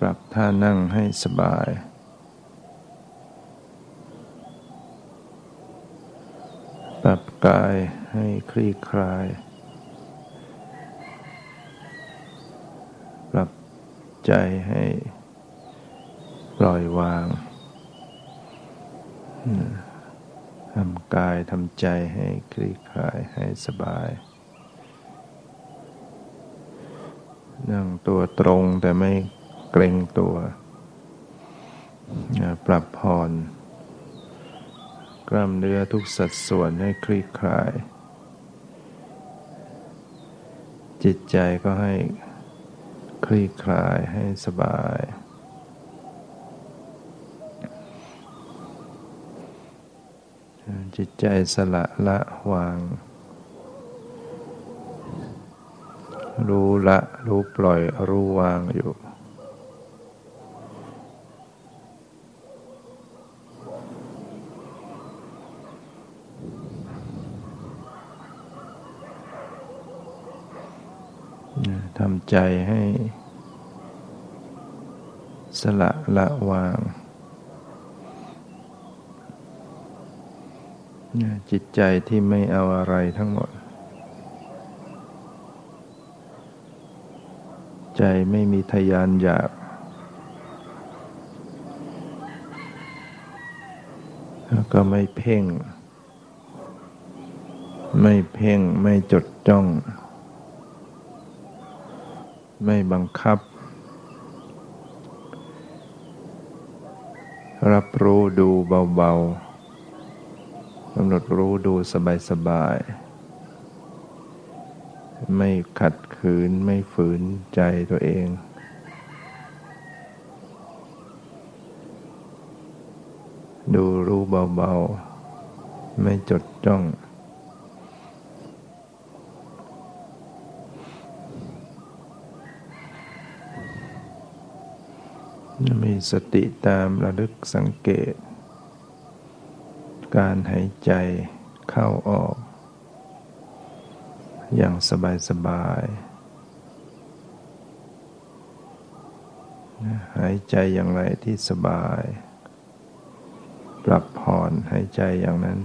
ปรับท่านั่งให้สบาย ปรับกายให้คลี่คลาย ปรับใจให้ปล่อยวางทำกายทำใจให้คลี่คลายให้สบาย นั่งตัวตรงแต่ไม่ เกรงตัว ปรับผ่อน กล้ามเนื้อทุกสัดส่วนให้คลี่คลาย จิตใจก็ให้คลี่คลายให้สบาย จิตใจสละละวาง รู้ละ รู้ปล่อยรู้วางอยู่ทำ ใจให้ สละละวาง จิตใจที่ไม่เอาอะไรทั้งหมด ใจไม่มีทยานอยากแล้วก็ไม่เพ่ง ไม่เพ่งไม่จดจ้อง ไม่บังคับ รับรู้ดูเบา ๆกำหนดรู้ดูสบาย ๆ ไม่ขัดขืนไม่ฝืนใจตัวเองดูรู้เบา ๆ ไม่จดจ้อง มี สติตามระลึกสังเกต การหายใจเข้าออก อย่างสบายสบายหายใจอย่างไรที่สบาย ปรับผ่อนหายใจอย่างนั้น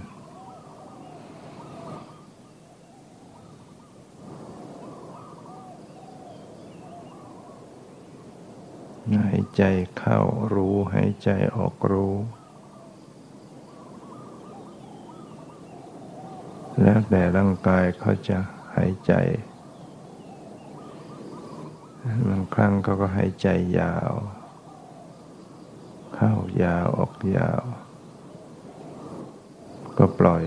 หายใจเข้ารู้หายใจออกรู้ แล้วแต่ร่างกายเขาจะหายใจบางครั้งเขาก็หายใจยาว เข้ายาวออกยาว ก็ปล่อย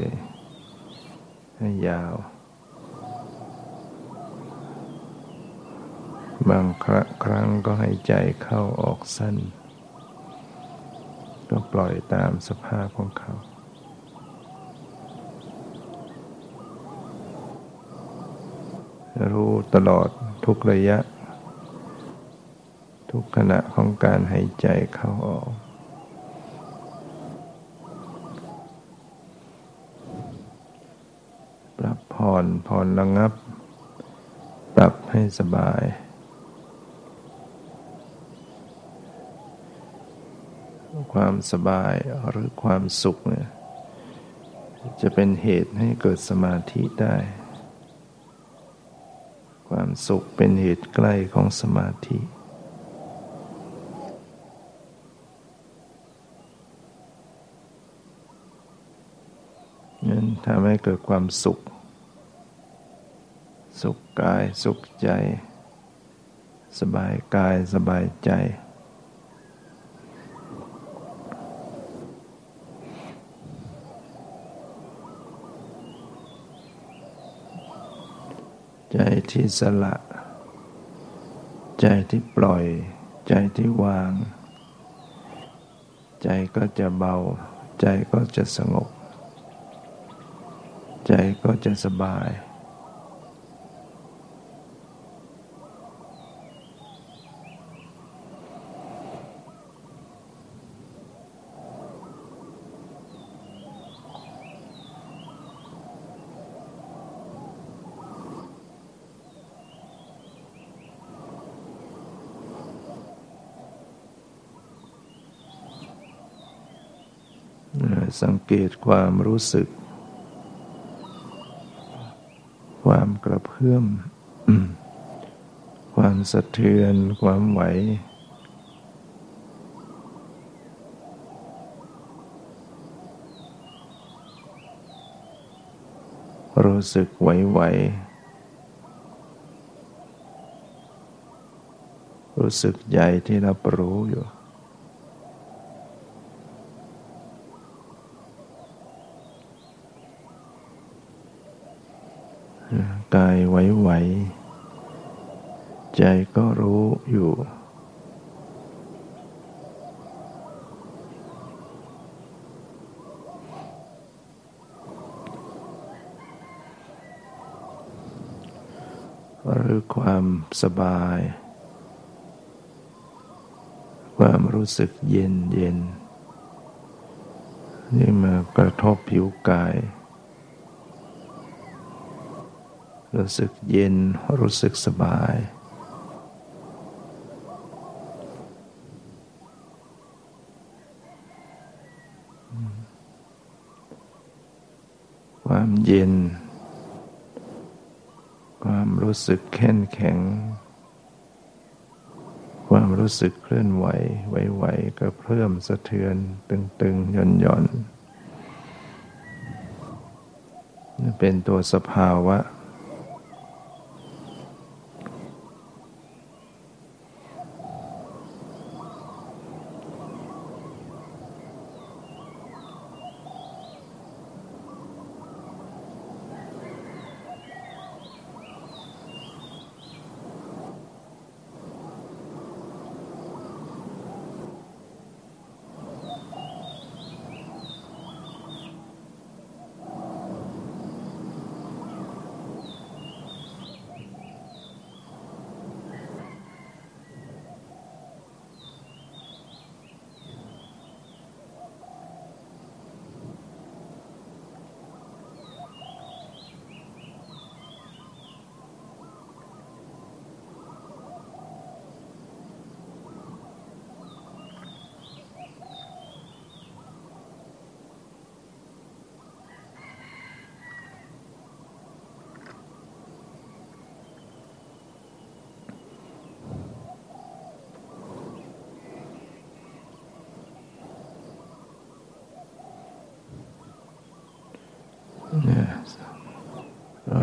ให้ยาว บางครั้งก็หายใจเข้าออกสั้น ก็ปล่อยตามสภาพของเขารู้ตลอดทุกระยะ ทุกขณะของการหายใจเข้าออก ปรับผ่อนผ่อนระงับ ปรับให้สบาย ความสบายหรือความสุขเนี่ยจะเป็นเหตุให้เกิดสมาธิได้ ความสุขเป็นเหตุใกล้ของสมาธิ นั้นทำให้เกิดความสุข สุขกายสุขใจ สบายกายสบายใจ ใจ ที่สละ ใจที่ปล่อย ใจที่วาง ใจก็จะเบา ใจก็จะสงบ ใจก็จะสบาย เกตความรู้สึก ความกระเพื่อม ความสะเทือน ความไหว รู้สึกไหวๆรู้สึกใหญ่ที่รับรู้อยู่ กายไหวๆใจก็รู้อยู่ หรือความสบาย ความรู้สึกเย็นเย็นนี่มากระทบผิวกาย รู้สึกเย็นรู้สึกสบาย ความเย็น ความรู้สึกแข็งแข็ง ความรู้สึกเคลื่อนไหวไหวๆก็เพิ่มสะเทือนตึงๆหย่อนหย่อนเป็นตัวสภาวะ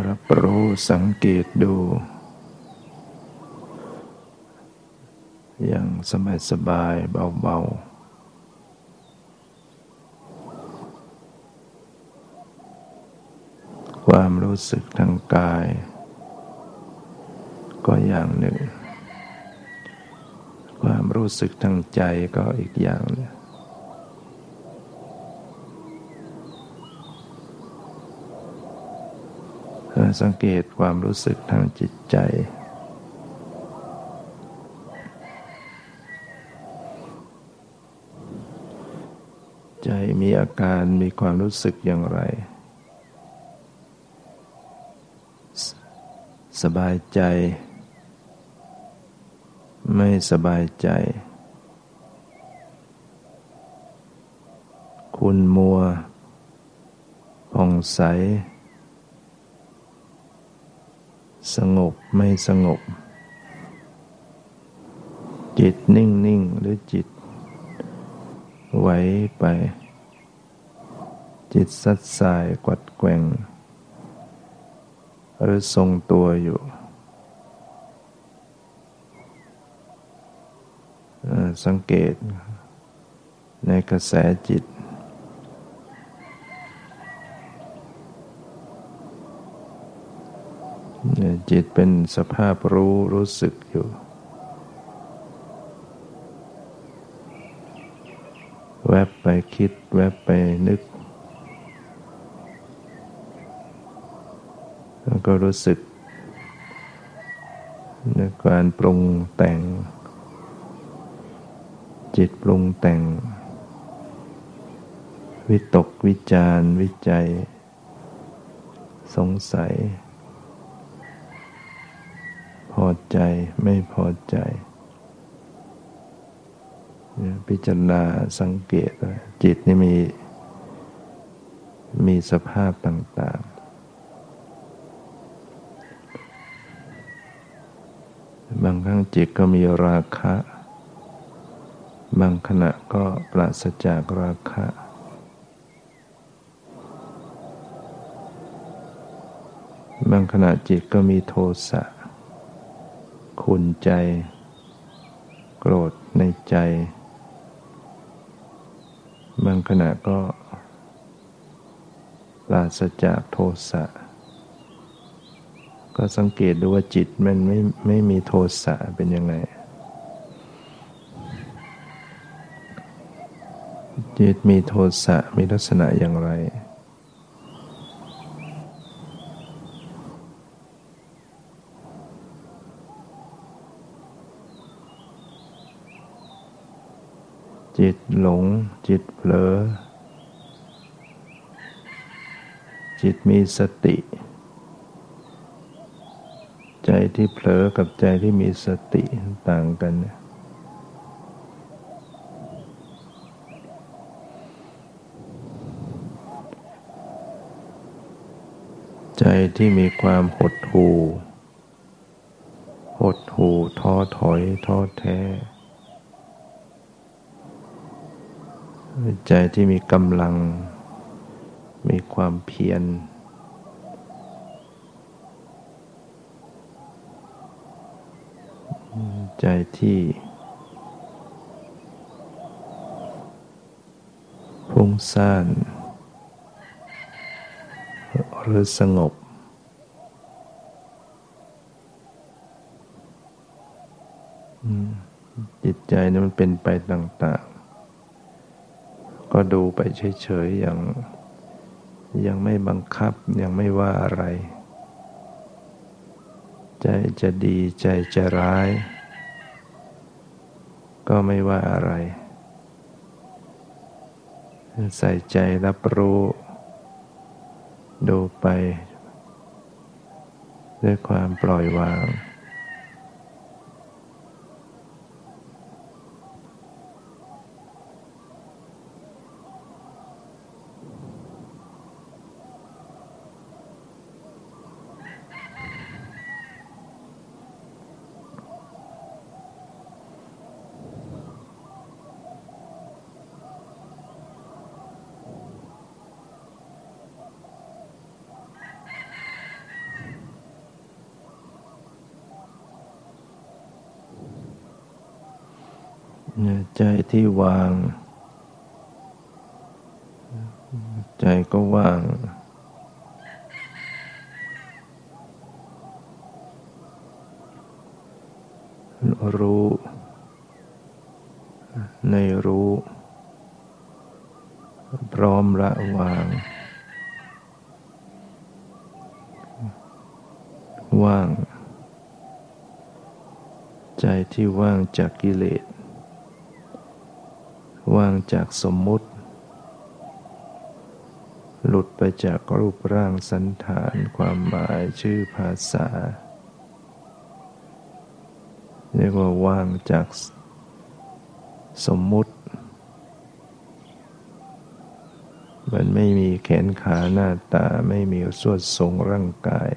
รับรู้สังเกตดู อย่างสบายสบายเบาๆความรู้สึกทางกาย ก็อย่างหนึ่ง ความรู้สึกทางใจก็อีกอย่างหนึ่ง สังเกตความรู้สึกทางจิตใจ ใจมีอาการมีความรู้สึกอย่างไร สบายใจ ไม่สบายใจ คุณมัวผ่องใส สงบไม่สงบ จิตนิ่งนิ่งหรือจิต ไหวไป จิตสัดสายกวัดแกว่ง หรือทรงตัวอยู่สังเกตในกระแสจิต จิตเป็นสภาพรู้รู้สึกอยู่ แวบไปคิด แวบไปนึก แล้วก็รู้สึกในการปรุงแต่ง จิตปรุงแต่ง วิตกวิจารวิจัย สงสัย อใจไม่พอใจ พิจารณาสังเกตว่าจิตนี่มี มีสภาพต่างๆ บางครั้งจิตก็มีราคะ บางขณะก็ปราศจากราคะบางขณะจิตก็มีโทสะ ขุนใจ โกรธในใจ บางขณะก็ปราศจากโทสะ ก็สังเกตดูว่าจิตมันไม่ไม่มีโทสะเป็นยังไง จิตมีโทสะมีลักษณะอย่างไร จิตหลง จิตเผลอ จิตมีสติ ใจที่เผลอกับใจที่มีสติต่างกันใจที่มีความหดหู่ หดหู่ท้อถอยท้อแท้ ใจที่มีกำลัง มีความเพียร ใจที่พุ่งซ่านหรือสงบจิตใจนี่มันเป็นไปต่าง ๆ ก็ดูไปเฉยๆอย่างยังไม่บังคับยังไม่ว่าอะไร ใจจะดีใจจะร้าย ก็ไม่ว่าอะไร ใส่ใจรับรู้ ดูไป ด้วยความปล่อยวาง ใจที่วาง ใจก็ว่าง รู้ ในรู้ พร้อมละวาง ว่าง ใจที่ว่างจากกิเลส ว่างจากสมมุติ หลุดไปจากรูปร่างสันฐานความหมายชื่อภาษา เรียกว่าว่างจากสมมุติ มันไม่มีแขนขาหน้าตาไม่มีส่วดทรงร่างกาย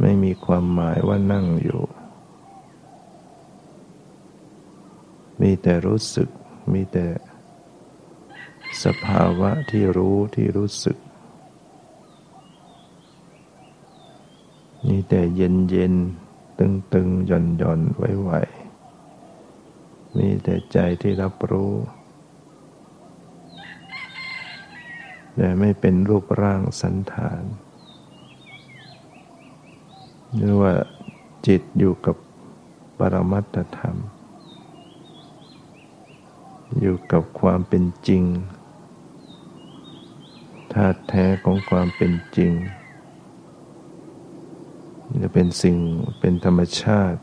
ไม่มีความหมายว่านั่งอยู่ มีแต่รู้สึก มีแต่ สภาวะที่รู้ที่รู้สึก มีแต่เย็นเย็นตึงตึงหย่อนหย่อนไหวไหวมีแต่ใจที่รับรู้ แต่ไม่เป็นรูปร่างสันฐานหรือว่าจิตอยู่กับปรมัตธรรม อยู่กับความเป็นจริงธาตุแท้ของความเป็นจริงจะเป็นสิ่งเป็นธรรมชาติ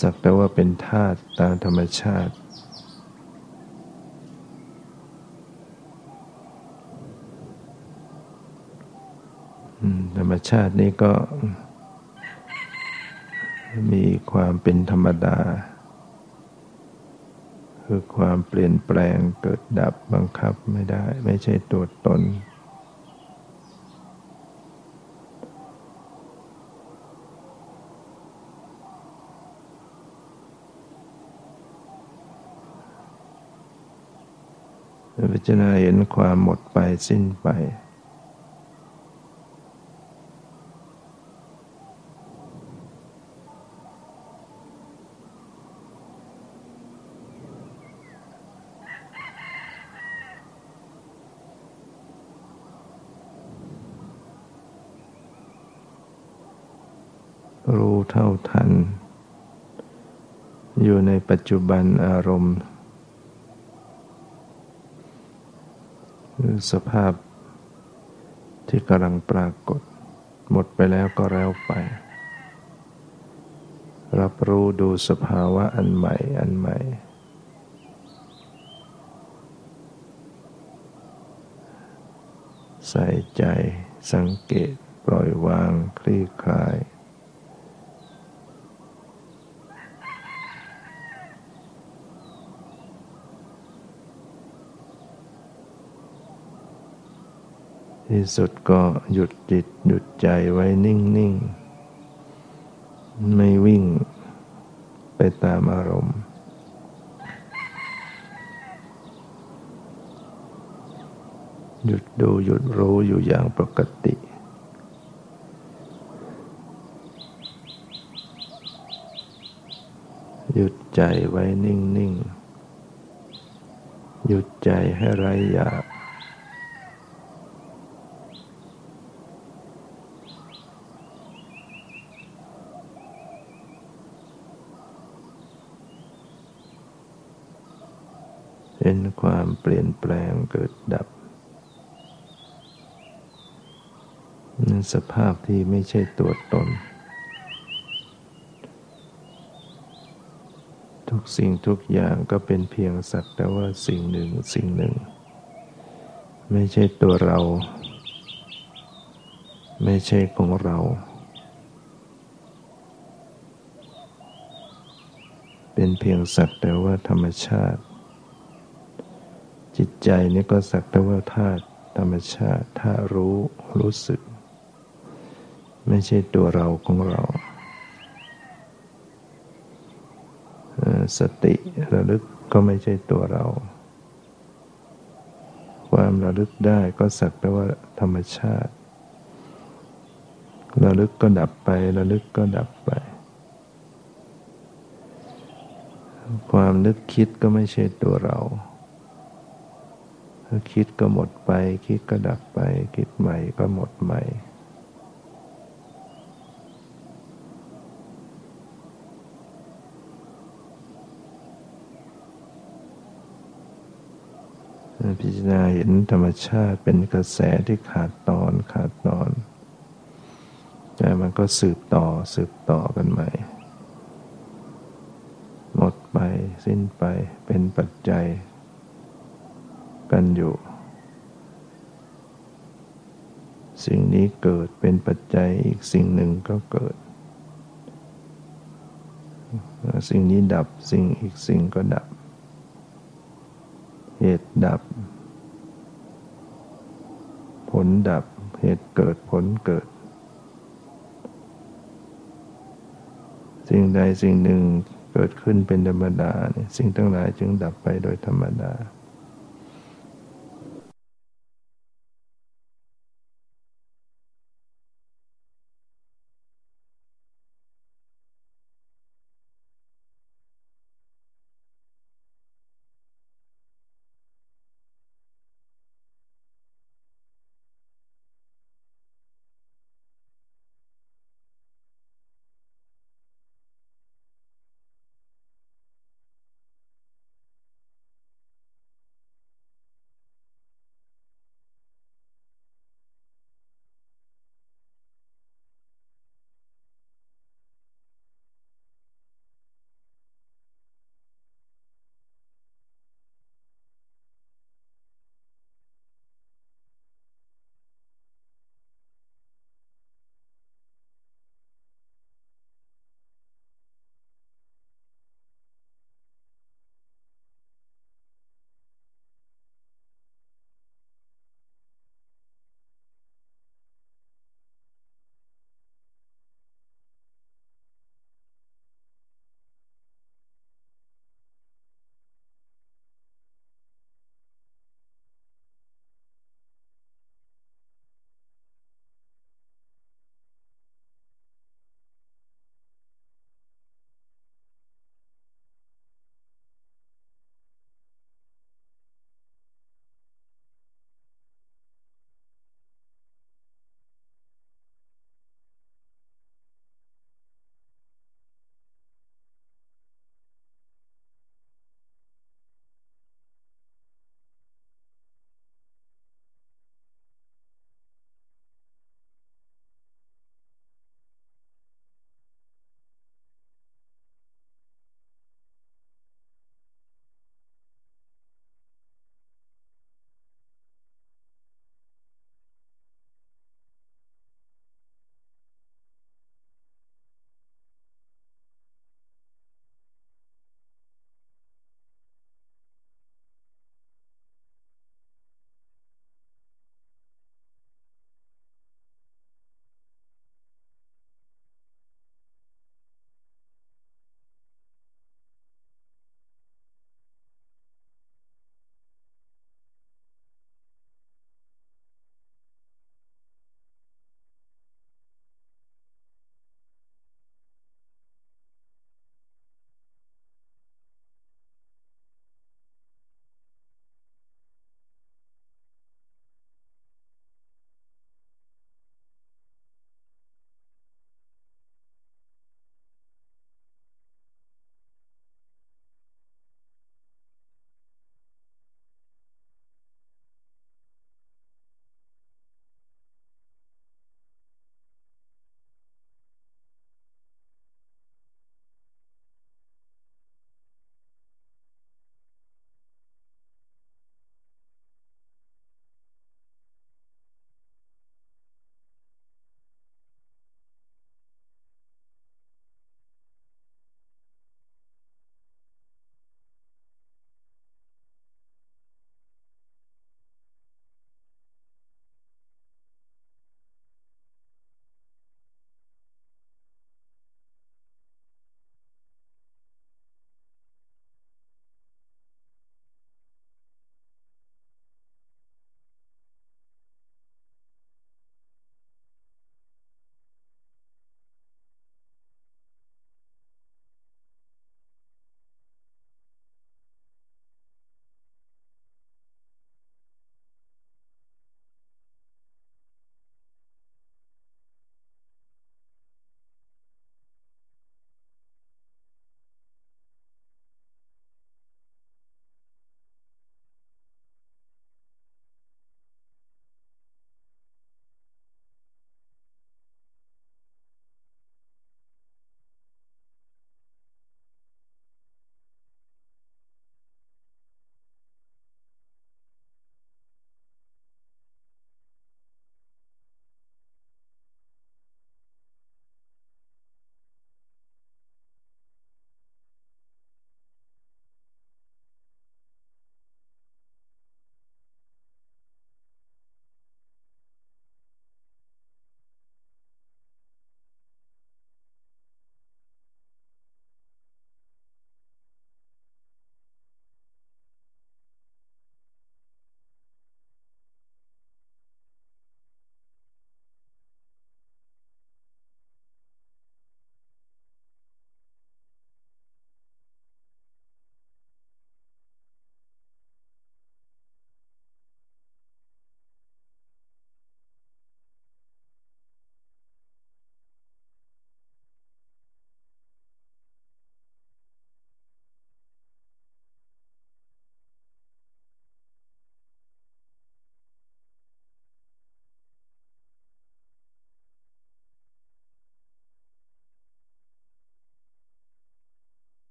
สักแต่ว่าเป็นธาตุตามธรรมชาติ ธรรมชาตินี้ก็มีความเป็นธรรมดา คือความเปลี่ยนแปลงเกิดดับบังคับไม่ได้ ไม่ใช่ตัวตน พิจารณาเห็นความหมดไปสิ้นไป รู้เท่าทัน อยู่ในปั จจุบันอารมณ์ สภาพที่กำลังปรากฏ หมดไปแล้วก็แล้วไป รับรู้ดูสภาวะอันใหม่อันใหม่ใส่ใจสังเกตปล่อยวาง คลี่คลาย ที่สุดก็หยุดจิตหยุดใจไว้นิ่ง ๆ ไม่วิ่งไปตามอารมณ์หยุดดูหยุดรู้อยู่อย่างปกติ หยุดใจไว้นิ่ง ๆ หยุดใจให้ไร้อยากเห็นความเป ลี่ยนแปลงเกิดดับนั่นสภาพที่ไม่ใช่ตัวตน ทุกสิ่งทุกอย่างก็เป็นเพียงสักแต่ว่าสิ่งหนึ่งสิ่งหนึ่ง ไม่ใช่ตัวเรา ไม่ใช่ของเราเป็นเพียงสักแต่ว่าธรรมชาติ ใจนี่ก็สักแต่ว่าธาตุธรรมชาติธาตุรู้รู้สึก ไม่ใช่ตัวเราของเรา สติระลึกก็ไม่ใช่ตัวเรา ความระลึกได้ก็สักแต่ว่าธรรมชาติ ระลึกก็ดับไประลึกก็ดับไป ความนึกคิดก็ไม่ใช่ตัวเรา คิดก็หมดไป คิดก็ดับไป คิดใหม่ก็หมดใหม่ พิจารณาเห็นธรรมชาติเป็นกระแสที่ขาดตอนขาดตอนแต่มันก็สืบต่อสืบต่อกันใหม่ หมดไปสิ้นไปเป็นปัจจัย กันอยู่ สิ่งนี้เกิดเป็นปัจจัยอีกสิ่งหนึ่งก็เกิด สิ่งนี้ดับสิ่งอีกสิ่งก็ดับ เหตุดับ ผลดับ เหตุเกิดผลเกิด สิ่งใดสิ่งหนึ่งเกิดขึ้นเป็นธรรมดา สิ่งทั้งหลายจึงดับไปโดยธรรมดา